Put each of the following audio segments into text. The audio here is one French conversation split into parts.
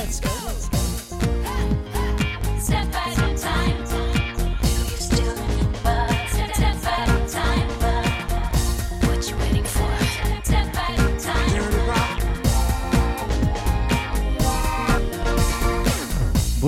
let's go.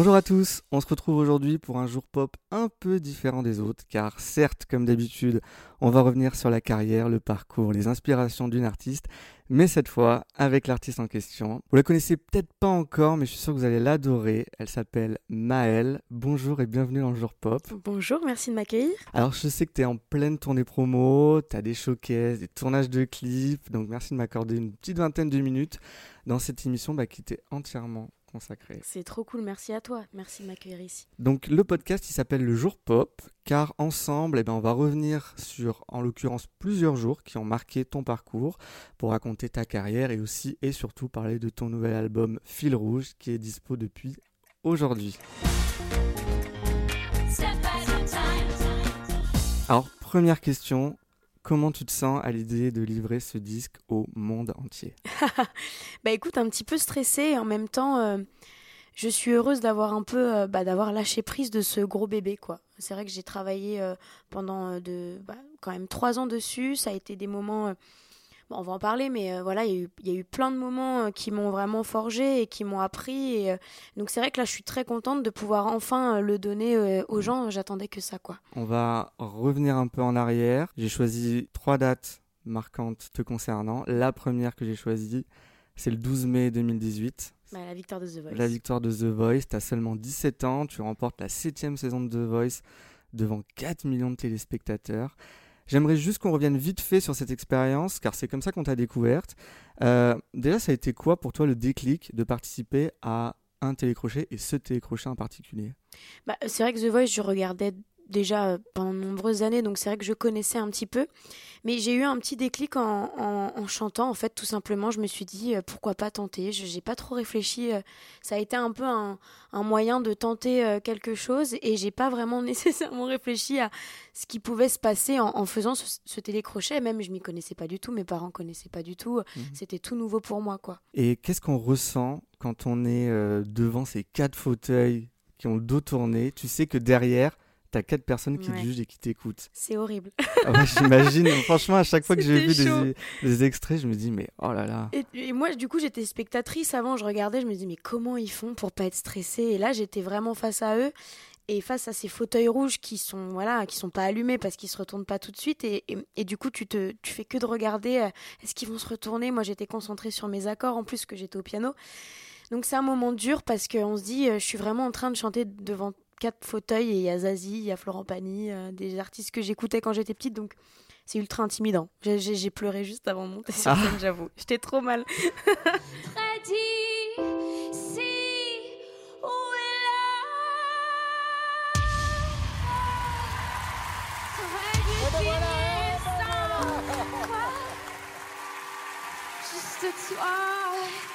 Bonjour à tous, on se retrouve aujourd'hui pour un jour pop un peu différent des autres, car certes, comme d'habitude, on va revenir sur la carrière, le parcours, les inspirations d'une artiste, mais cette fois avec l'artiste en question. Vous la connaissez peut-être pas encore, mais je suis sûr que vous allez l'adorer. Elle s'appelle Maëlle. Bonjour et bienvenue dans le jour pop. Bonjour, merci de m'accueillir. Alors je sais que tu es en pleine tournée promo, tu as des showcases, des tournages de clips, donc merci de m'accorder une petite vingtaine de minutes dans cette émission bah, qui t'est entièrement C'est trop cool, merci à toi. Merci de m'accueillir ici. Donc le podcast il s'appelle le jour pop car ensemble eh ben, on va revenir sur en l'occurrence plusieurs jours qui ont marqué ton parcours pour raconter ta carrière et aussi et surtout parler de ton nouvel album Fil rouge qui est dispo depuis aujourd'hui. Alors première question, comment tu te sens à l'idée de livrer ce disque au monde entier Bah écoute, un petit peu stressée et en même temps, euh, je suis heureuse d'avoir un peu, euh, bah, d'avoir lâché prise de ce gros bébé quoi. C'est vrai que j'ai travaillé euh, pendant bah, quand même trois ans dessus. Ça a été des moments, bon, on va en parler, mais euh, voilà, il y, a eu- il y a eu plein de moments euh, qui m'ont vraiment forgé et qui m'ont appris. Et, euh, donc c'est vrai que là, je suis très contente de pouvoir enfin le donner aux gens. J'attendais que ça quoi. On va revenir un peu en arrière. J'ai choisi trois dates marquantes te concernant. La première que j'ai choisie, c'est le 12 mai 2018. Bah, la victoire de The Voice. La victoire de The Voice. Tu as seulement 17 ans. Tu remportes la septième saison de The Voice devant 4 millions de téléspectateurs. J'aimerais juste qu'on revienne vite fait sur cette expérience, car c'est comme ça qu'on t'a découverte. Euh, déjà, ça a été quoi pour toi le déclic de participer à un télécrochet et ce télécrochet en particulier? Bah, c'est vrai que The Voice, je regardais déjà euh, pendant de nombreuses années, donc c'est vrai que je connaissais un petit peu. Mais j'ai eu un petit déclic en, en- en chantant, en fait, tout simplement. Je me suis dit, euh, pourquoi pas tenter? Je n'ai pas trop réfléchi. euh, ça a été un peu un, un moyen de tenter euh, quelque chose et j'ai pas vraiment nécessairement réfléchi à ce qui pouvait se passer en, en faisant ce, ce télécrochet. Même, je m'y connaissais pas du tout, mes parents connaissaient pas du tout. Mhm. C'était tout nouveau pour moi, quoi. Et qu'est-ce qu'on ressent quand on est devant ces quatre fauteuils qui ont le dos tourné? Tu sais que derrière, t'as quatre personnes qui te jugent et qui t'écoutent. C'est horrible. Ah ouais, J'imagine, franchement, à chaque fois que j'ai vu des, des extraits, je me dis, mais oh là là. Et, et moi, du coup, j'étais spectatrice avant, je regardais, je me disais, mais comment ils font pour pas être stressés Et là, j'étais vraiment face à eux et face à ces fauteuils rouges qui sont voilà qui sont pas allumés parce qu'ils se retournent pas tout de suite. Et, et, et du coup tu te tu fais que de regarder euh, est-ce qu'ils vont se retourner? Moi j'étais concentrée sur mes accords en plus que j'étais au piano. Donc c'est un moment dur parce qu'on se dit euh, je suis vraiment en train de chanter devant quatre fauteuils et il y a Zazie il y a Florent Pagny euh, des artistes que j'écoutais quand j'étais petite. Donc c'est ultra intimidant. J'ai- pleuré juste avant de monter sur Ah. scène j'avoue. J'étais trop mal. Juste toi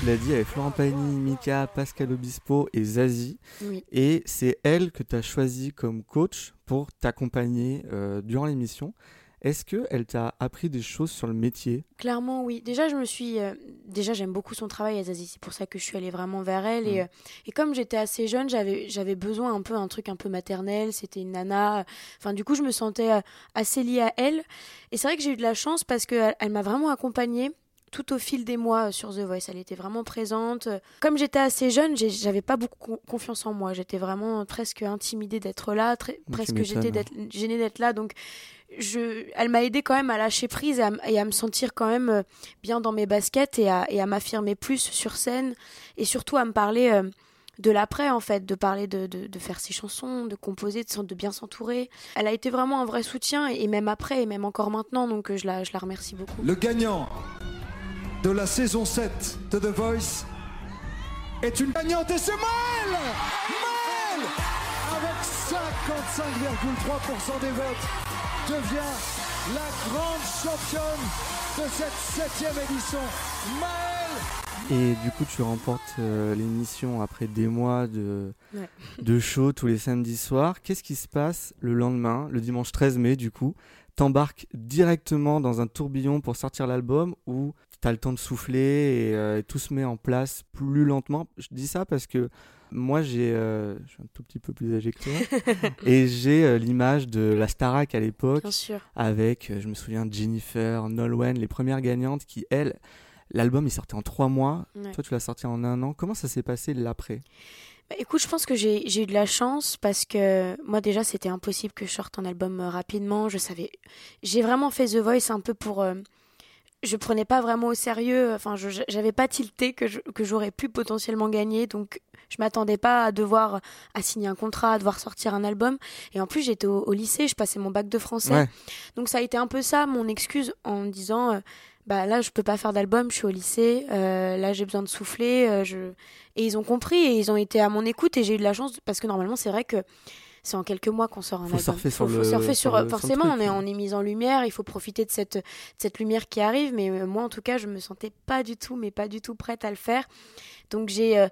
Tu l'as dit avec Florent Pagny, Mika, Pascal Obispo et Zazie. oui Et c'est elle que tu as choisi comme coach pour t'accompagner euh, durant l'émission. Est-ce qu'elle t'a appris des choses sur le métier? Clairement, oui. Déjà, je me suis. euh, déjà, j'aime beaucoup son travail, Azazi. C'est pour ça que je suis allée vraiment vers elle. Et, Mm. euh, et comme j'étais assez jeune, j'avais, j'avais besoin un peu un truc un peu maternel. C'était une nana. Enfin, du coup, je me sentais assez liée à elle. Et c'est vrai que j'ai eu de la chance parce qu'elle elle, m'a vraiment accompagnée tout au fil des mois euh, sur The Voice. Elle était vraiment présente. Comme j'étais assez jeune, j'avais pas beaucoup con- confiance en moi. J'étais vraiment presque intimidée d'être là, très- presque j'étais gênée d'être là. Donc, je, elle m'a aidé quand même à lâcher prise et à, m- et à me sentir quand même euh, bien dans mes baskets et à, et à m'affirmer plus sur scène et surtout à me parler euh, de l'après en fait, de parler de, de, de faire ses chansons, de composer, de, bien s'entourer. Elle a été vraiment un vrai soutien et, même après et même encore maintenant donc je la, je la remercie beaucoup. Le gagnant de la saison 7 de The Voice est une gagnante et c'est Maëlle Maëlle Avec 55,3% des votes devient la grande championne de cette septième édition. Maëlle Et du coup, tu remportes euh, l'émission après des mois de, Ouais. de show tous les samedis soirs. Qu'est-ce qui se passe le lendemain, le dimanche 13 mai, du coup? T'embarques directement dans un tourbillon pour sortir l'album ou t'as le temps de souffler et, euh, et tout se met en place plus lentement Je dis ça parce que moi, j'ai, euh, je suis un tout petit peu plus âgé que toi, et j'ai euh, l'image de la Starac à l'époque, avec, je me souviens, Jennifer, Nolwenn, les premières gagnantes qui, elles, l'album il sortait en trois mois, Ouais. toi tu l'as sorti en un an. Comment ça s'est passé l'après? Bah, écoute, je pense que j'ai eu de la chance parce que moi déjà c'était impossible que je sorte un album rapidement. Je savais, j'ai vraiment fait The Voice un peu pour, je prenais pas vraiment au sérieux. Enfin, je j'avais pas tilté que je- que j'aurais pu potentiellement gagner, donc je m'attendais pas à devoir à signer un contrat, à devoir sortir un album. Et en plus j'étais au, au lycée, je passais mon bac de français. Ouais, Donc ça a été un peu ça mon excuse en me disant euh, bah là je peux pas faire d'album, je suis au lycée, euh, là j'ai besoin de souffler, euh, je et ils ont compris et ils ont été à mon écoute et j'ai eu de la chance parce que normalement c'est vrai que c'est en quelques mois qu'on sort un Faut album. surfer sur faut, le- surfer sur sur, le- sur forcément truc, on est ouais. on est mis en lumière, il faut profiter de cette de cette lumière qui arrive mais euh, moi en tout cas je me sentais pas du tout mais pas du tout prête à le faire. Donc j'ai euh,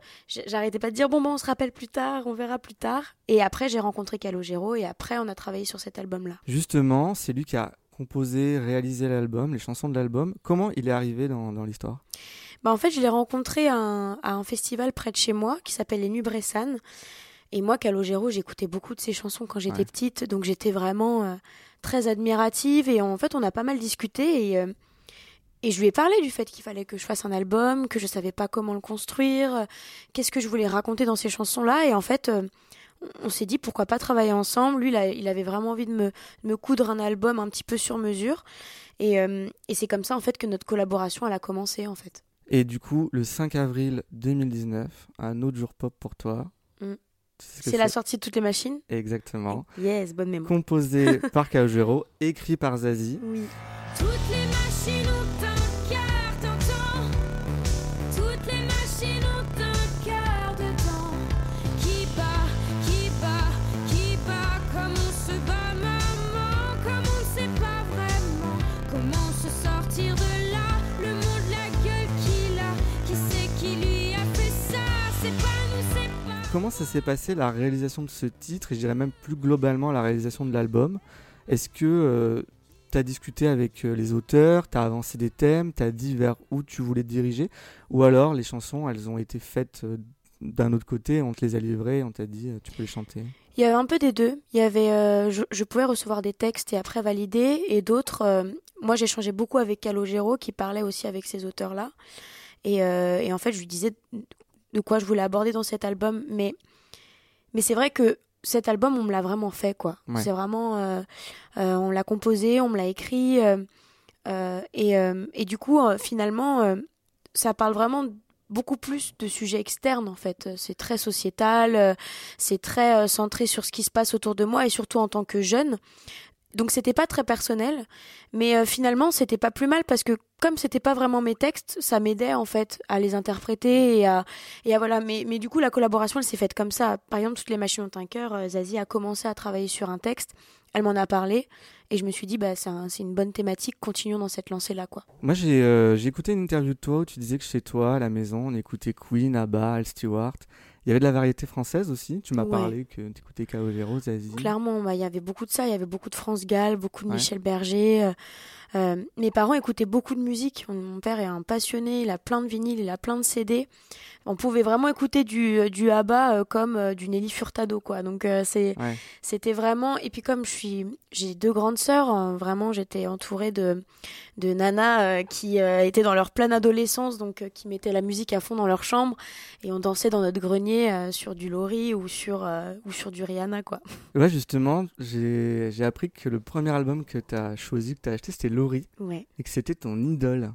j'arrêtais pas de dire bon bon on se rappelle plus tard, on verra plus tard et après j'ai rencontré Calogero et après on a travaillé sur cet album là. justement, c'est lui qui a composé, réalisé l'album, les chansons de l'album. Comment il est arrivé dans, dans l'histoire? Bah en fait, je l'ai rencontré à un, à un festival près de chez moi qui s'appelle les Nuits Bressanes. Et moi, Calogero, j'écoutais beaucoup de ses chansons quand j'étais Ouais. petite, donc j'étais vraiment euh, très admirative. Et en fait, on a pas mal discuté et, euh, et je lui ai parlé du fait qu'il fallait que je fasse un album, que je savais pas comment le construire, euh, qu'est-ce que je voulais raconter dans ces chansons-là. Et en fait, on- s'est dit pourquoi pas travailler ensemble. Lui, il, avait vraiment envie de me, de me coudre un album un petit peu sur mesure. Et, et c'est comme ça, en fait, que notre collaboration, elle a commencé, en fait. Et du coup, le 5 avril 2019, un autre jour pop pour toi. Mm. Tu sais ce que C'est la sortie de toutes les machines Exactement. Yes, bonne mémoire. Composé par Calogero, écrit par Zazie. Oui. Toutes les machines Comment ça s'est passé la réalisation de ce titre et je dirais même plus globalement la réalisation de l'album? Est-ce que tu as discuté avec euh, les auteurs, tu as avancé des thèmes, tu as dit vers où tu voulais te diriger? Ou alors les chansons, elles ont été faites euh, d'un autre côté, on te les a livrées, on t'a dit euh, tu peux les chanter? Il y avait un peu des deux. Il y avait, euh, je, pouvais recevoir des textes et après valider, et d'autres. euh, moi, changé beaucoup avec Calogero, qui parlait aussi avec ces auteurs-là. Euh, et en fait, je lui disais de quoi je voulais aborder dans cet album. Mais, mais c'est vrai que cet album, on me l'a vraiment fait, quoi. Ouais. C'est vraiment, euh, euh, on l'a composé, on me l'a écrit, euh, et, et du coup, finalement, ça parle vraiment beaucoup plus de sujets externes en fait. C'est très sociétal, c'est très centré sur ce qui se passe autour de moi et surtout en tant que jeune. Donc c'était pas très personnel, mais euh, finalement c'était pas plus mal parce que comme c'était pas vraiment mes textes, ça m'aidait en fait à les interpréter et à et à voilà. Mais mais du coup la collaboration elle s'est faite comme ça. Par exemple toutes les machines ont un cœur. euh, Zazie a commencé à travailler sur un texte, elle m'en a parlé et je me suis dit bah c'est un- c'est une bonne thématique. Continuons dans cette lancée là quoi. Moi j'ai euh, j'ai écouté une interview de toi où tu disais que chez toi, à la maison, on écoutait Queen, ABBA, Al Stewart. Il y avait de la variété française aussi. Tu m'as Ouais. parlé que tu écoutais Calogero, Zazie. Clairement, bah, il y avait beaucoup de ça. Il y avait beaucoup de France Gall, beaucoup de Ouais. Michel Berger. Euh, euh, mes parents écoutaient beaucoup de musique. Mon- père est un passionné. Il a plein de vinyles, il a plein de CD. On pouvait vraiment écouter du, du ABBA euh, comme euh, du Nelly Furtado, quoi. Donc euh, c'est Ouais. c'était vraiment. Et puis comme je suis, j'ai deux grandes sœurs. hein, vraiment, j'étais entourée de de nanas euh, qui euh, étaient dans leur pleine adolescence, donc euh, qui mettaient la musique à fond dans leur chambre et on dansait dans notre grenier euh, sur du Laurie ou sur euh, ou sur du Rihanna, quoi. Ouais, justement, j'ai j'ai appris que le premier album que tu as choisi, que tu as acheté, c'était Laurie Ouais. et que c'était ton idole.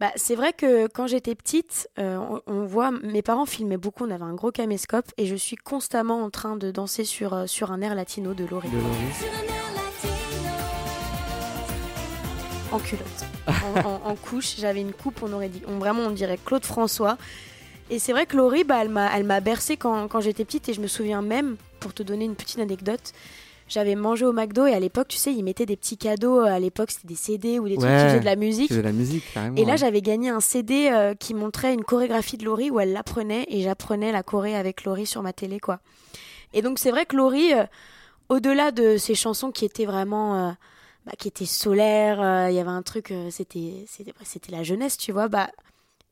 Bah, c'est vrai que quand j'étais petite, euh, on, on voit mes parents filmaient beaucoup, on avait un gros caméscope et je suis constamment en train de danser sur, euh, sur un air latino de Laurie De Laurie. sur un air latino en culotte, en, en- en couche. J'avais une coupe, on aurait dit, on, vraiment on dirait Claude François. Et c'est vrai que Laurie, bah, elle m'a, elle m'a bercée quand, quand j'étais petite et je me souviens même, pour te donner une petite anecdote, j'avais mangé au McDo et à l'époque, tu sais, ils mettaient des petits cadeaux. À l'époque, c'était des CD ou des trucs Ouais. qui faisaient de la musique. De la musique, carrément. Et là, ouais. j'avais gagné un CD euh, qui montrait une chorégraphie de Laurie où elle l'apprenait et j'apprenais la choré avec Laurie sur ma télé, quoi. Et donc, c'est vrai que Laurie, euh, au-delà de ses chansons qui étaient vraiment euh, bah, qui était solaire. euh, Il y avait un truc, euh, c'était, c'était, c'était la jeunesse, tu vois. Bah,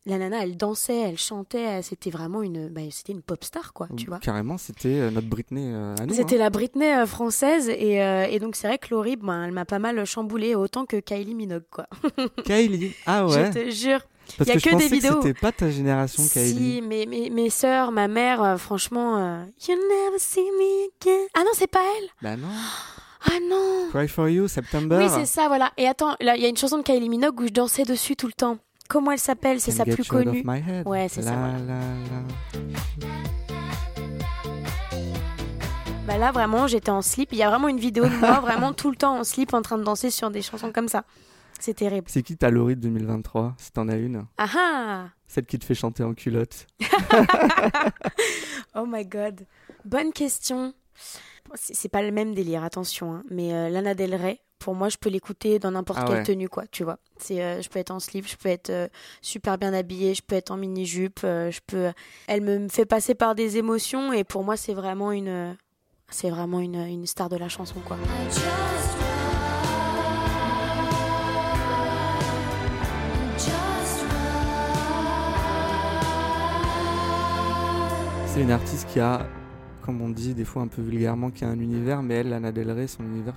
la nana, elle dansait, elle chantait. C'était vraiment une, bah, c'était une pop star, quoi, tu vois. Carrément, c'était euh, notre Britney euh, à nous. C'était hein. la Britney euh, française et, euh, et donc c'est vrai que Laurie, ben, elle m'a pas mal chamboulé autant que Kylie Minogue quoi. Kylie? Ah ouais. Je te jure. Parce y a que, je des vidéos. c'était pas ta génération, Kylie. Si, mes, mes, mes sœurs, ma mère, franchement, euh, You never see me again. Ah non, c'est pas elle. Bah non. Ah non. Cry for You, September. Oui, c'est ça, voilà. Et attends, là, il y a une chanson de Kylie Minogue où je dansais dessus tout le temps. Comment elle s'appelle? C'est sa plus connue. Ouais, c'est ça, voilà. la, la. Bah là, vraiment, j'étais en slip. Il y a vraiment une vidéo de moi, vraiment tout le temps en slip, en train de danser sur des chansons comme ça. C'est terrible. C'est qui ta Laurie de 2023, si t'en as une Ah ah Celle qui te fait chanter en culotte. Oh my god. Bonne question. C'est pas le même délire, attention. hein, Mais euh, Lana Del Rey, pour moi, je peux l'écouter dans n'importe Ah quelle ouais. tenue, quoi. Tu vois. C'est, euh, je peux être en slip, je peux être euh, super bien habillée, je peux être en mini jupe, je peux. Elle me fait passer par des émotions et pour moi, c'est vraiment une, c'est vraiment une, une star de la chanson, quoi. C'est une artiste qui a, comme on dit des fois un peu vulgairement, qui a un univers, mais elle, Lana Del Rey, son univers,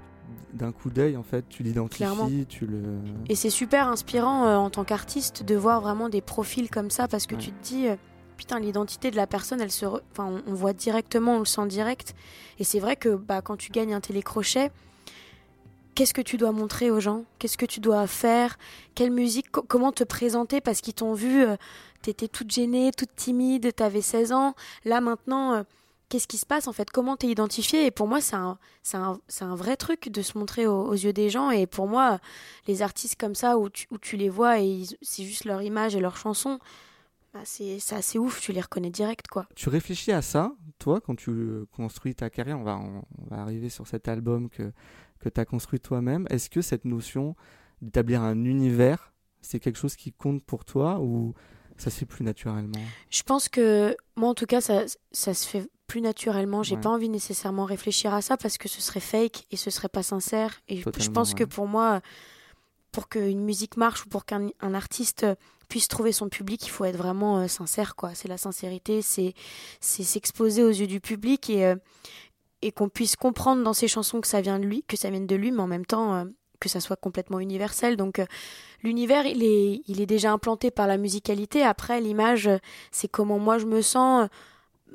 d'un coup d'œil, en fait, tu l'identifies, tu le. Et c'est super inspirant euh, en tant qu'artiste de voir vraiment des profils comme ça parce que Ouais. tu te dis, euh, putain, l'identité de la personne, elle se, re- enfin, on, on voit directement, on le sent direct. Et c'est vrai que bah, quand tu gagnes un télécrochet, qu'est-ce que tu dois montrer aux gens? Qu'est-ce que tu dois faire? Quelle musique? Co- Comment te présenter? Parce qu'ils t'ont vu, euh, t'étais toute gênée, toute timide, t'avais 16 ans. Là maintenant. Qu'est-ce qui se passe en fait Comment t'es identifié Et pour moi, c'est un, c'est un, c'est un vrai truc de se montrer aux, aux yeux des gens. Et pour moi, les artistes comme ça où tu, où tu les vois et c'est juste leur image et leur chanson, bah c'est c'est assez ouf, tu les reconnais direct quoi. Tu réfléchis à ça, toi, quand tu euh, construis ta carrière on va, on, va arriver sur cet album que, que tu as construit toi-même. Est-ce que cette notion d'établir un univers, c'est quelque chose qui compte pour toi ou ça se fait plus naturellement? Je pense que moi en tout cas ça, ça se fait plus naturellement. J'ai Ouais. pas envie nécessairement réfléchir à ça parce que ce serait fake et ce serait pas sincère. Et je- pense que pour moi, pour qu'une musique marche ou pour qu'un un artiste puisse trouver son public, il faut être vraiment euh, sincère quoi. C'est la sincérité, c'est s'exposer aux yeux du public et euh, et qu'on puisse comprendre dans ses chansons que ça vient de lui, que ça vienne de lui, mais en même temps euh, que ça soit complètement universel. Donc euh, l'univers, il est, il est déjà implanté par la musicalité. Après, l'image, c'est comment moi je me sens.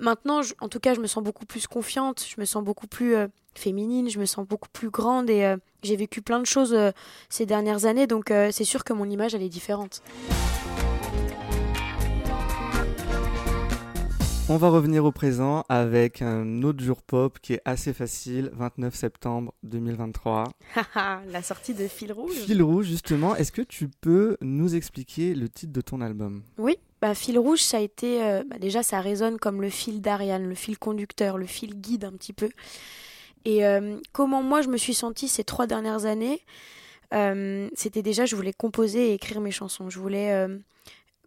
Maintenant, je- en tout cas, je me sens beaucoup plus confiante, je me sens beaucoup plus euh, féminine, je me sens beaucoup plus grande et euh, j'ai vécu plein de choses euh, ces dernières années, donc c'est sûr que mon image, elle est différente. On va revenir au présent avec un autre jour pop qui est assez facile, 29 septembre 2023. la sortie de Fil Rouge. Fil rouge, justement, est-ce que tu peux nous expliquer le titre de ton album? Oui, bah, Fil Rouge, ça a été. euh, bah, déjà, ça résonne comme le fil d'Ariane, le fil conducteur, le fil guide un petit peu. Et euh, comment moi je me suis sentie ces trois dernières années, euh, c'était déjà, je voulais composer et écrire mes chansons. Je voulais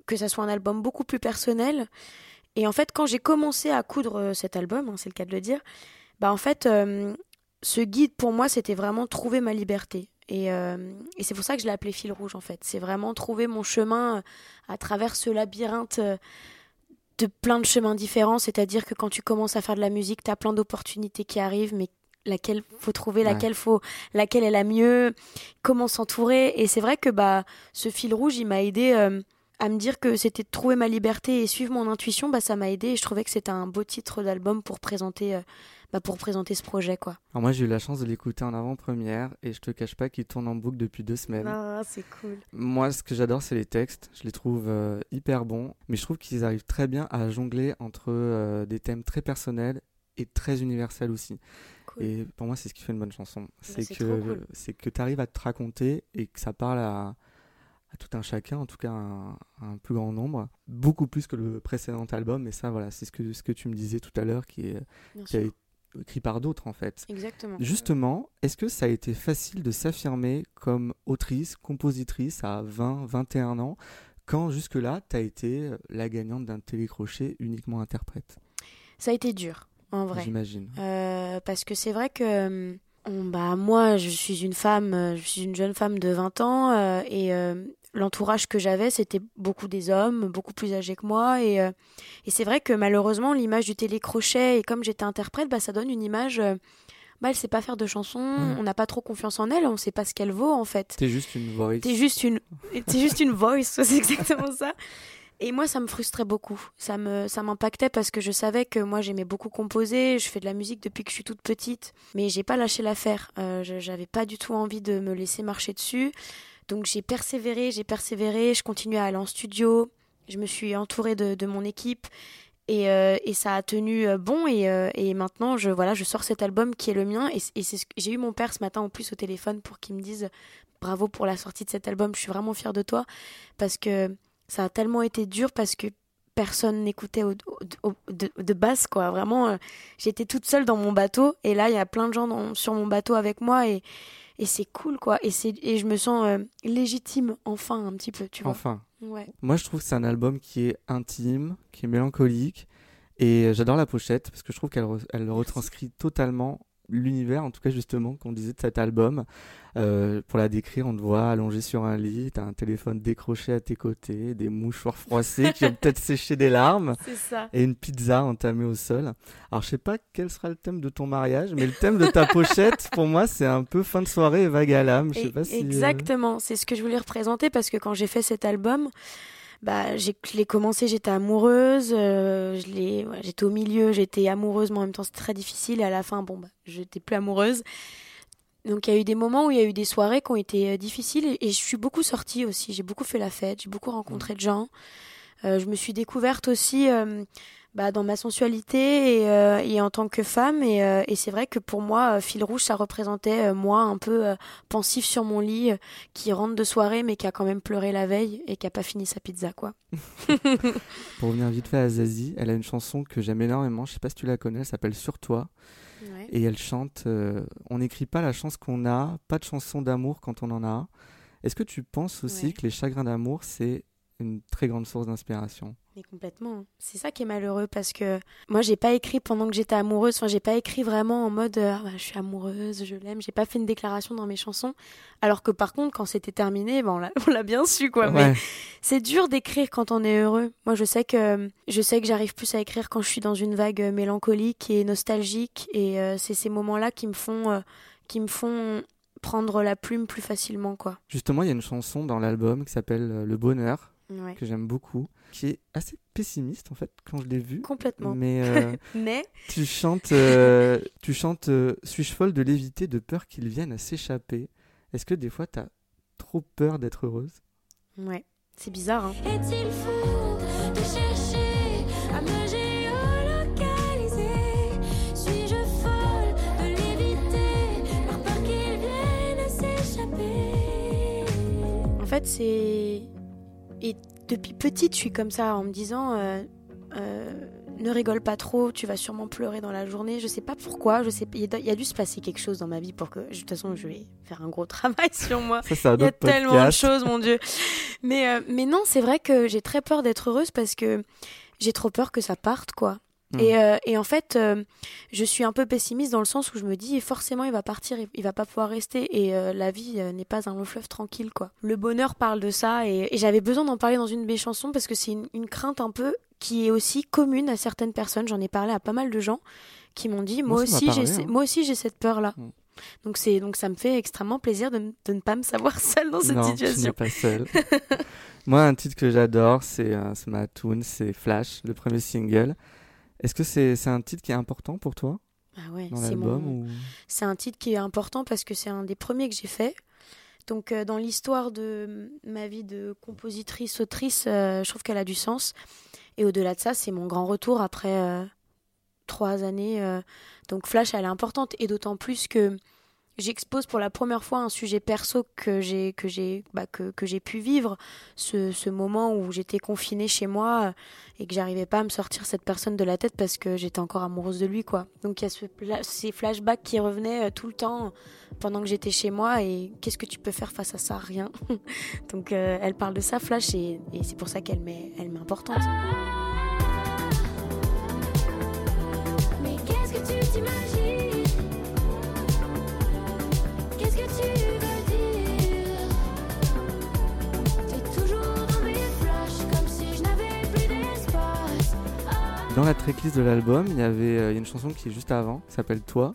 que ça soit un album beaucoup plus personnel. Et en fait, quand j'ai commencé à coudre cet album, hein, c'est le cas de le dire, bah en fait, ce guide pour moi, c'était vraiment trouver ma liberté. Et, euh, et c'est pour ça que je l'ai appelé fil rouge en fait. C'est vraiment trouver mon chemin euh, à travers ce labyrinthe euh, de plein de chemins différents. C'est-à-dire que quand tu commences à faire de la musique, tu as plein d'opportunités qui arrivent, mais laquelle faut trouver, Ouais. laquelle faut, laquelle est la mieux, comment s'entourer. Et c'est vrai que bah ce fil rouge, il m'a aidé euh, à me dire que c'était de trouver ma liberté et suivre mon intuition. Bah ça m'a aidé et je trouvais que c'était un beau titre d'album pour présenter, euh, bah, pour présenter ce projet quoi. Alors moi j'ai eu la chance de l'écouter en avant-première et je te cache pas qu'il tourne en boucle depuis deux semaines. Ah c'est cool. Moi, ce que j'adore, c'est les textes. Je les trouve euh, hyper bons, mais je trouve qu'ils arrivent très bien à jongler entre euh, des thèmes très personnels et très universels aussi. Cool. Et pour moi, c'est ce qui fait une bonne chanson. C'est c'est que cool. c'est que tu arrives à te raconter et que ça parle à, à tout un chacun, en tout cas un, plus grand nombre, beaucoup plus que le précédent album. Et ça, voilà, c'est ce que ce que tu me disais tout à l'heure, qui est qui a été écrit par d'autres en fait. Exactement. Justement, est-ce que ça a été facile de s'affirmer comme autrice, compositrice à 20, 21 ans, quand jusque-là, tu as été la gagnante d'un télécrochet uniquement interprète? Ça a été dur, en vrai. J'imagine. Euh, parce que c'est vrai que On- Bah moi, je suis une femme, euh, je suis une jeune femme de 20 ans euh, et euh, l'entourage que j'avais, c'était beaucoup des hommes, beaucoup plus âgés que moi et, euh, et c'est vrai que malheureusement, l'image du télécrochet et comme j'étais interprète, bah ça donne une image euh, bah elle sait pas faire de chansons, Mhm. on n'a pas trop confiance en elle, on sait pas ce qu'elle vaut en fait. T'es juste une voice. T'es juste une, juste une voice, c'est exactement ça. Et moi, ça me frustrait beaucoup. Ça me, ça m'impactait parce que je savais que moi, j'aimais beaucoup composer. Je fais de la musique depuis que je suis toute petite, mais j'ai pas lâché l'affaire. Euh, je- j'avais pas du tout envie de me laisser marcher dessus. Donc j'ai persévéré, j'ai persévéré. Je continuais à aller en studio. Je me suis entourée de, mon équipe. Et, euh, et ça a tenu euh, bon et, euh, et maintenant je voilà je sors cet album qui est le mien et, et j'ai eu mon père ce matin en plus au téléphone pour qu'il me dise bravo pour la sortie de cet album, je suis vraiment fière de toi parce que ça a tellement été dur parce que personne n'écoutait de, de base quoi. Vraiment, j'étais toute seule dans mon bateau et là il y a plein de gens sur mon bateau avec moi et, et c'est cool quoi. Et, c'est, et je me sens euh, légitime enfin un petit peu, tu vois. Enfin. Ouais. Moi, je trouve que c'est un album qui est intime, qui est mélancolique. Et j'adore la pochette parce que je trouve qu'elle re- elle retranscrit totalement l'univers, en tout cas justement, qu'on disait de cet album. Euh, pour la décrire, on te voit allongé sur un lit, t'as un téléphone décroché à tes côtés, des mouchoirs froissés qui ont peut-être séché des larmes C'est ça. et une pizza entamée au sol. Alors je sais pas quel sera le thème de ton mariage, mais le thème de ta pochette, pour moi, c'est un peu fin de soirée et vague à l'âme. Je sais Et- pas si. euh, Exactement, c'est ce que je voulais représenter parce que quand j'ai fait cet album, bah, j'ai, je l'ai commencé, j'étais amoureuse, euh, je l'ai, ouais, j'étais au milieu, j'étais amoureuse, mais en même temps c'était très difficile et à la fin, bon, bah, j'étais plus amoureuse. Donc il y a eu des moments où il y a eu des soirées qui ont été euh, difficiles et, et je suis beaucoup sortie aussi, j'ai beaucoup fait la fête, j'ai beaucoup rencontré de gens. Euh, je me suis découverte aussi euh, bah, dans ma sensualité et, euh, et en tant que femme et, euh, et c'est vrai que pour moi, euh, fil rouge, ça représentait moi un peu pensif sur mon lit, qui rentre de soirée mais qui a quand même pleuré la veille et qui a pas fini sa pizza quoi. Pour revenir vite fait à Zazie, elle a une chanson que j'aime énormément. Je sais pas si tu la connais, elle s'appelle Sur toi. Et elle chante On n'écrit pas la chance qu'on a, pas de chanson d'amour quand on en a. Est-ce que tu penses aussi Ouais. que les chagrins d'amour, c'est une très grande source d'inspiration Mais complètement. C'est ça qui est malheureux parce que moi j'ai pas écrit pendant que j'étais amoureuse. Enfin j'ai pas écrit vraiment en mode euh, Ah, bah, je suis amoureuse, je l'aime. J'ai pas fait une déclaration dans mes chansons. Alors que par contre quand c'était terminé, ben, on l'a- bien su quoi. Mais c'est dur d'écrire quand on est heureux. Moi je sais que je sais que j'arrive plus à écrire quand je suis dans une vague euh, mélancolique et nostalgique et euh, c'est ces moments-là qui me font euh, qui me font prendre la plume plus facilement quoi. Justement, il y a une chanson dans l'album qui s'appelle Le Bonheur, Ouais. que j'aime beaucoup, qui est assez pessimiste en fait quand je l'ai vue. Complètement. Mais euh, Mais tu chantes, euh, tu chantes euh, Suis-je folle de l'éviter de peur qu'il vienne à s'échapper? Est-ce que des fois, tu as trop peur d'être heureuse? Ouais, c'est bizarre hein. Est-il fou de chercher à me géolocaliser? Suis-je folle de l'éviter par peur qu'il vienne s'échapper? En fait, c'est. Et depuis petite, je suis comme ça en me disant euh, euh, ne rigole pas trop, tu vas sûrement pleurer dans la journée. Je sais pas pourquoi, je sais il y a- il y a dû se passer quelque chose dans ma vie pour que. De toute façon, je vais faire un gros travail sur moi. Ça, Il y a tellement de choses, mon Dieu. Mais, euh, mais non, c'est vrai que j'ai très peur d'être heureuse parce que j'ai trop peur que ça parte, quoi. Et, euh, et en fait, euh, je suis un peu pessimiste dans le sens où je me dis forcément il va partir, il, va pas pouvoir rester et euh, la vie n'est pas un long fleuve tranquille quoi. Le bonheur parle de ça et, et j'avais besoin d'en parler dans une de mes chansons parce que c'est une, une crainte un peu qui est aussi commune à certaines personnes. J'en ai parlé à pas mal de gens qui m'ont dit moi, aussi j'ai hein. moi aussi j'ai cette peur là. Mm. Donc c'est donc ça me fait extrêmement plaisir de, de ne pas me savoir seule dans cette non, tu situation. pas seul. Moi, un titre que j'adore, c'est c'est ma tune, c'est Flash, le premier single. Est-ce que c'est un titre qui est important pour toi Ah ouais, dans c'est l'album mon ou... C'est un titre qui est important parce que c'est un des premiers que j'ai fait. Donc euh, dans l'histoire de ma vie de compositrice, autrice, euh, je trouve qu'elle a du sens. Et au-delà de ça, c'est mon grand retour après euh, trois années. donc Flash, elle est importante. Et d'autant plus que j'expose pour la première fois un sujet perso que j'ai que j'ai bah, que, j'ai pu vivre ce, ce moment où j'étais confinée chez moi euh, et que j'arrivais pas à me sortir cette personne de la tête parce que j'étais encore amoureuse de lui quoi. Donc il y a ce ces flashbacks qui revenaient euh, tout le temps pendant que j'étais chez moi et qu'est-ce que tu peux faire face à ça? Rien. Donc euh, elle parle de ça Flash et, et c'est pour ça qu'elle m'est elle m'est importante Dans la tracklist de l'album, il y avait euh, il y a une chanson qui est juste avant, qui s'appelle Toi,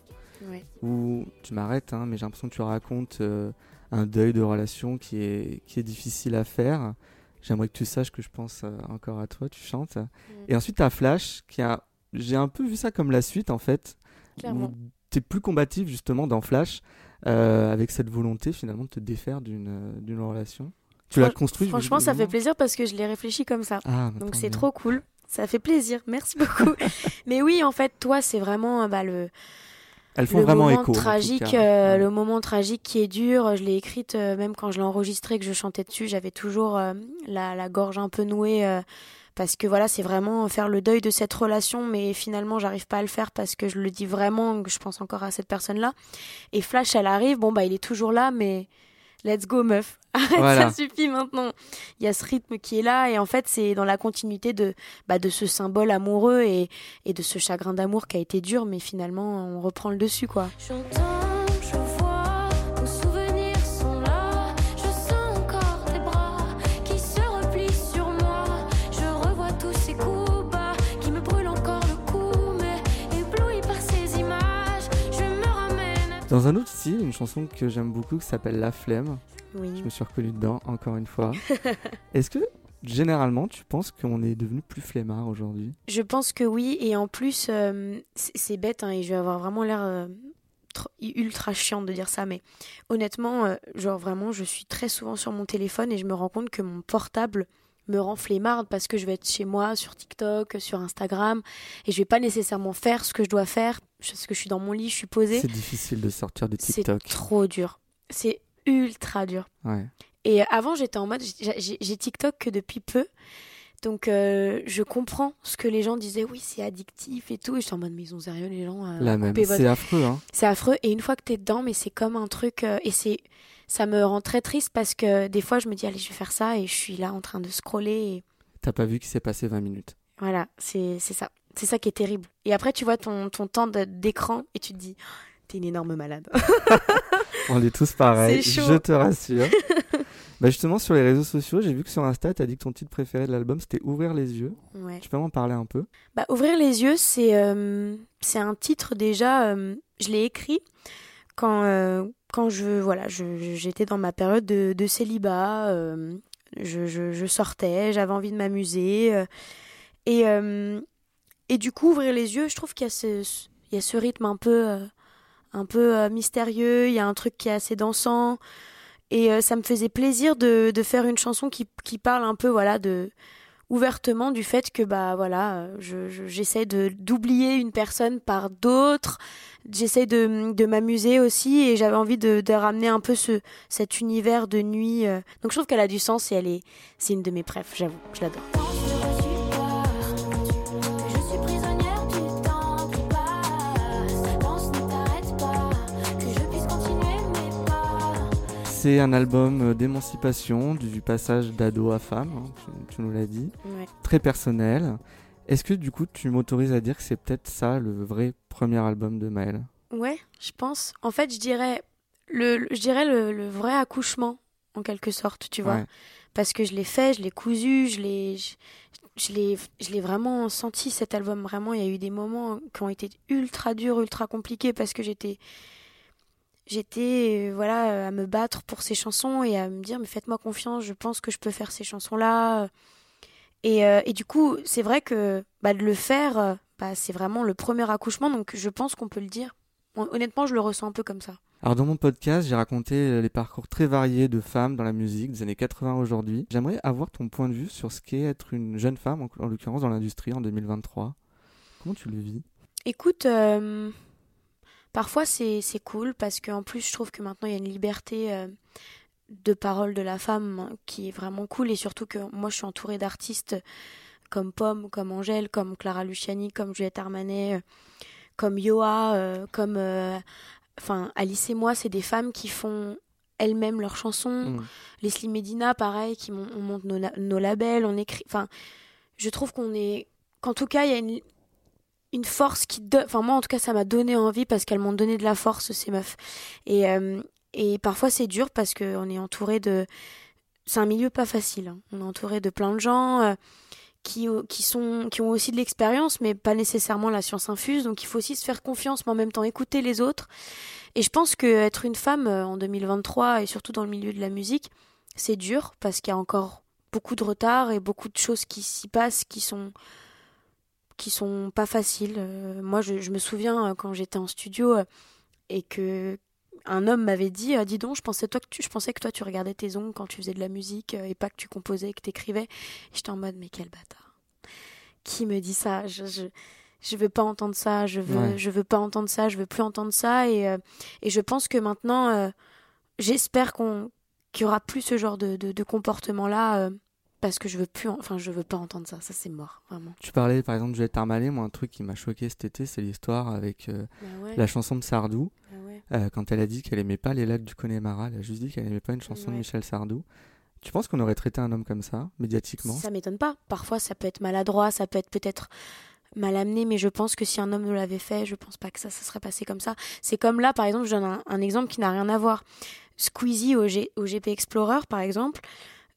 Ouais. où tu m'arrêtes, hein, mais j'ai l'impression que tu racontes euh, un deuil de relation qui est, qui est difficile à faire. J'aimerais que tu saches que je pense euh, encore à toi, tu chantes. Et ensuite, tu as Flash, qui a. J'ai un peu vu ça comme la suite, en fait. Clairement. Tu es plus combatif, justement, dans Flash, avec cette volonté, finalement, de te défaire d'une relation. Tu l'as construit Franchement, ça fait plaisir parce que je l'ai réfléchi comme ça. Ah, Donc c'est trop cool. Ça fait plaisir. Merci beaucoup. Mais oui, en fait, toi, c'est vraiment bah, le, Elles font le vraiment moment écho. tragique, euh, Ouais. le moment tragique qui est dur. Je l'ai écrite euh, même quand je l'ai enregistrée, que je chantais dessus. J'avais toujours euh, la, la gorge un peu nouée parce que voilà, c'est vraiment faire le deuil de cette relation, mais finalement, j'arrive pas à le faire parce que je le dis vraiment, que je pense encore à cette personne-là. Et Flash, elle arrive. Bon bah, il est toujours là, mais let's go meuf. Arrête, Voilà. ça suffit maintenant. Il y a ce rythme qui est là et en fait, c'est dans la continuité de bah, de ce symbole amoureux et et de ce chagrin d'amour qui a été dur, mais finalement, on reprend le dessus quoi. J'entends, Dans un autre style, une chanson que j'aime beaucoup qui s'appelle La Flemme. Oui. Je me suis reconnu dedans, encore une fois. Est-ce que, généralement, tu penses qu'on est devenu plus flemmard aujourd'hui? Je pense que oui, et en plus, euh, c'est bête, hein, et je vais avoir vraiment l'air euh, tr- ultra chiante de dire ça, mais honnêtement, euh, genre vraiment, je suis très souvent sur mon téléphone et je me rends compte que mon portable me rend flemmarde parce que je vais être chez moi, sur TikTok, sur Instagram, et je vais pas nécessairement faire ce que je dois faire parce que je suis dans mon lit, je suis posée. C'est difficile de sortir C'est TikTok. trop dur. C'est ultra dur. Ouais. Et avant, j'étais en mode, j'ai- TikTok que depuis peu. Donc, euh, je comprends ce que les gens disaient, oui, c'est addictif et tout. Et j'étais en mode, mais ils ont sérieux, les gens. euh, La même. votre- C'est affreux, hein. C'est affreux. Et une fois que t'es dedans, mais c'est comme un truc. euh, et c'est. Ça me rend très triste parce que des fois, je me dis, allez, je vais faire ça. Et je suis là en train de scroller. Et T'as pas vu qu'il s'est passé 20 minutes. voilà, c'est c'est ça. C'est ça qui est terrible. Et après, tu vois ton, ton temps d'écran et tu te dis, t'es une énorme malade. On est tous pareils, je te rassure. bah justement, sur les réseaux sociaux, j'ai vu que sur Insta, t'as dit que ton titre préféré de l'album, c'était Ouvrir les yeux. ouais. Tu peux m'en parler un peu? Bah, ouvrir les yeux, c'est euh, c'est un titre déjà. euh, je l'ai écrit quand euh, quand je voilà, je- j'étais dans ma période de, de célibat. je, je, je sortais, j'avais envie de m'amuser et et du coup ouvrir les yeux, je trouve qu'il y a ce rythme un peu euh, un peu euh, mystérieux. Il y a un truc qui est assez dansant. Et euh, ça me faisait plaisir de, faire une chanson qui, parle un peu voilà de ouvertement du fait que bah voilà je, je- j'essaie d'oublier une personne par d'autres j'essaie de, m'amuser aussi et j'avais envie de, ramener un peu ce cet univers de nuit donc je trouve qu'elle a du sens et elle est c'est une de mes préf j'avoue je l'adore C'est un album euh, d'émancipation, du passage d'ado à femme, hein, tu, tu nous l'as dit. ouais. Très personnel. Est-ce que du coup, tu m'autorises à dire que c'est peut-être ça le vrai premier album de Maëlle? Ouais je pense en fait je dirais le, le- je dirais le, le vrai accouchement en quelque sorte tu vois Ouais. parce que je l'ai fait, je l'ai cousu, je l'ai, je, je l'ai, je l'ai vraiment senti cet album. Vraiment, il y a eu des moments qui ont été ultra durs, ultra compliqués parce que j'étais, j'étais, euh, voilà, à me battre pour ces chansons et à me dire, mais faites-moi confiance, je pense que je peux faire ces chansons-là. Et, euh, et du coup, c'est vrai que bah, de le faire, euh, bah, c'est vraiment le premier accouchement, donc je pense qu'on peut le dire. Hon- Honnêtement, je le ressens un peu comme ça. Alors dans mon podcast, j'ai raconté les parcours très variés de femmes dans la musique des années 80 aujourd'hui. J'aimerais avoir ton point de vue sur ce qu'est être une jeune femme, en, en l'occurrence dans l'industrie en 2023. Comment tu le vis? Écoute, euh, parfois c'est c'est cool parce qu'en plus je trouve que maintenant il y a une liberté euh, de parole de la femme qui est vraiment cool et surtout que moi je suis entourée d'artistes comme Pomme, comme Angèle, comme Clara Luciani, comme Juliette Armanet, euh, comme Yoa, euh, comme enfin Alice et moi, c'est des femmes qui font elles-mêmes leurs chansons. Mm. Leslie Medina, pareil, qui on monte nos labels, on écrit. Enfin, je trouve qu'on est. Qu'en tout cas, il y a une, une force qui. donne Enfin, moi, en tout cas, ça m'a donné envie parce qu'elles m'ont donné de la force, ces meufs. Et, euh, et parfois, c'est dur parce qu'on est entouré de. C'est un milieu pas facile. hein. On est entouré de plein de gens euh, qui, qui, sont, qui ont aussi de l'expérience, mais pas nécessairement la science infuse. Donc il faut aussi se faire confiance, mais en même temps écouter les autres. Et je pense que être une femme euh, en 2023, et surtout dans le milieu de la musique, c'est dur, parce qu'il y a encore beaucoup de retard et beaucoup de choses qui s'y passent qui sont qui sont pas faciles. Euh, moi, je, je, me souviens euh, quand j'étais en studio et que un homme m'avait dit ah, dis donc je pensais toi que tu je pensais que toi tu regardais tes ongles quand tu faisais de la musique et pas que tu composais que t'écrivais j'étais en mode mais quel bâtard qui me dit ça? Je, je je veux pas entendre ça je veux Ouais. je veux pas entendre ça je veux plus entendre ça et euh, et je pense que maintenant euh, j'espère qu'on qu'il y aura plus ce genre de de, de comportement là parce que je veux plus en- enfin je veux pas entendre ça ça c'est mort vraiment Tu parlais par exemple de Juliette Armalet, moi un truc qui m'a choqué cet été, c'est l'histoire avec euh, Ah ouais, la chanson de Sardou, ah ouais. euh, quand elle a dit qu'elle aimait pas les lacs du Connemara, elle a juste dit qu'elle aimait pas une chanson de. Michel Sardou. Tu penses qu'on aurait traité un homme comme ça, médiatiquement? Ça m'étonne pas. Parfois, ça peut être maladroit, ça peut être peut-être mal amené, mais je pense que si un homme nous l'avait fait, je pense pas que ça, ça serait passé comme ça. C'est comme là, par exemple, je donne un, un exemple qui n'a rien à voir. Squeezie au, G- au GP Explorer, par exemple,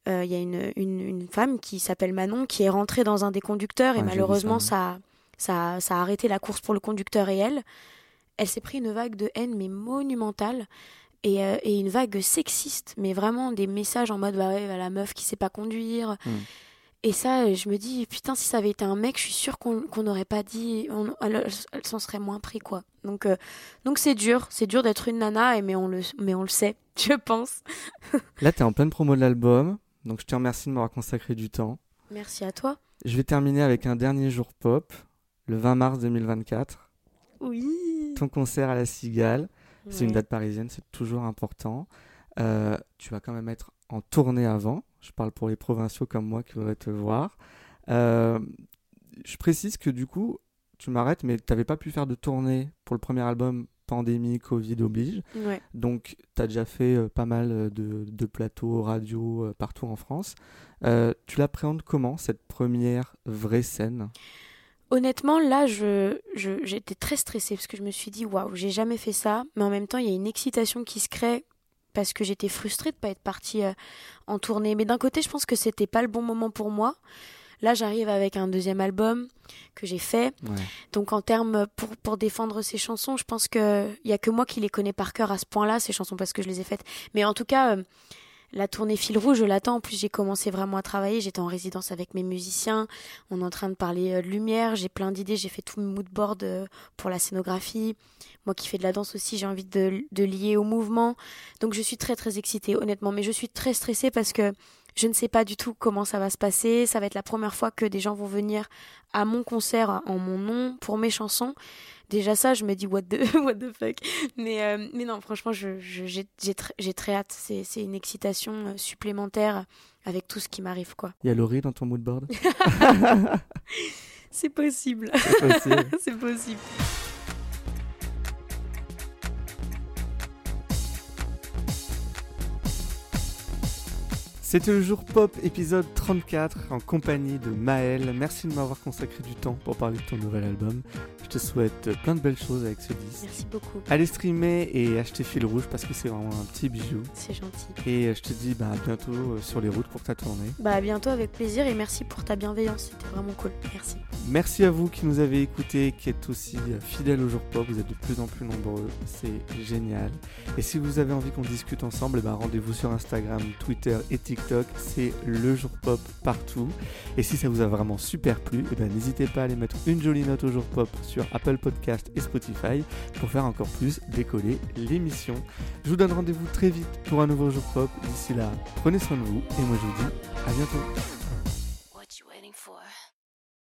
euh, il y a une, une, une femme qui s'appelle Manon qui est rentrée dans un des conducteurs et Ouais, malheureusement, ça, ça, ça, ça a arrêté la course pour le conducteur et elle. Elle s'est pris une vague de haine, mais monumentale. Et, euh, et une vague sexiste, mais vraiment des messages en mode bah ouais, la meuf qui sait pas conduire. Mm. Et ça, euh, je me dis, putain, si ça avait été un mec, je suis sûre qu'on n'aurait pas dit, on- elle, elle s'en serait moins pris, quoi. Donc, euh, donc c'est dur, c'est dur d'être une nana, et mais on le, mais on le sait, je pense. Là, tu es en pleine promo de l'album, donc je te remercie de m'avoir consacré du temps. Merci à toi. Je vais terminer avec un dernier jour pop, le 20 mars 2024. Oui. Ton concert à la Cigale, c'est une date parisienne, c'est toujours important. Euh, tu vas quand même être en tournée avant. Je parle pour les provinciaux comme moi qui voudraient te voir. Euh, je précise que du coup, tu m'arrêtes, mais tu n'avais pas pu faire de tournée pour le premier album, pandémie, Covid oblige. Ouais. Donc, tu as déjà fait euh, pas mal euh, de, de plateaux radio euh, partout en France. Euh, tu l'appréhendes comment, cette première vraie scène? Honnêtement, là, je, je, j'étais très stressée parce que je me suis dit, waouh, j'ai jamais fait ça. Mais en même temps, il y a une excitation qui se crée parce que j'étais frustrée de pas être partie en tournée. Mais d'un côté, je pense que c'était pas le bon moment pour moi. Là, j'arrive avec un deuxième album que j'ai fait. Ouais. Donc, en termes pour, pour défendre ces chansons, je pense que il y a que moi qui les connais par cœur à ce point-là, ces chansons, parce que je les ai faites. Mais en tout cas, euh, la tournée fil rouge, je l'attends. En plus, j'ai commencé vraiment à travailler. J'étais en résidence avec mes musiciens. On est en train de parler euh, de lumière. J'ai plein d'idées. J'ai fait tout mon mood board euh, pour la scénographie. Moi qui fais de la danse aussi, j'ai envie de, de lier au mouvement. Donc, je suis très, très excitée, honnêtement. Mais je suis très stressée parce que je ne sais pas du tout comment ça va se passer. Ça va être la première fois que des gens vont venir à mon concert en mon nom pour mes chansons. Déjà ça, je me dis what the, what the fuck. Mais, euh, mais non, franchement, je, je- j'ai, j'ai, tr- j'ai très hâte. C'est, une excitation euh, supplémentaire avec tout ce qui m'arrive, quoi. Il y a Laurie dans ton moodboard C'est possible. C'est possible. C'était le jour pop épisode 34 en compagnie de Maël. Merci de m'avoir consacré du temps pour parler de ton nouvel album. Je te souhaite plein de belles choses avec ce disque. Merci beaucoup. Allez streamer et acheter Fil Rouge parce que c'est vraiment un petit bijou. C'est gentil. Et euh, je te dis bah, à bientôt euh, sur les routes pour ta tournée. Bah, à bientôt avec plaisir et merci pour ta bienveillance. C'était vraiment cool. Merci. Merci à vous qui nous avez écoutés, qui êtes aussi euh, fidèles au jour pop. Vous êtes de plus en plus nombreux. C'est génial. Et si vous avez envie qu'on discute ensemble, eh ben, rendez-vous sur Instagram, Twitter et TikTok. C'est le jour pop partout. Et si ça vous a vraiment super plu, eh ben, n'hésitez pas à aller mettre une jolie note au jour pop Apple Podcast et Spotify pour faire encore plus décoller l'émission. Je vous donne rendez-vous très vite pour un nouveau jour pop. D'ici là, prenez soin de vous et moi je vous dis à bientôt.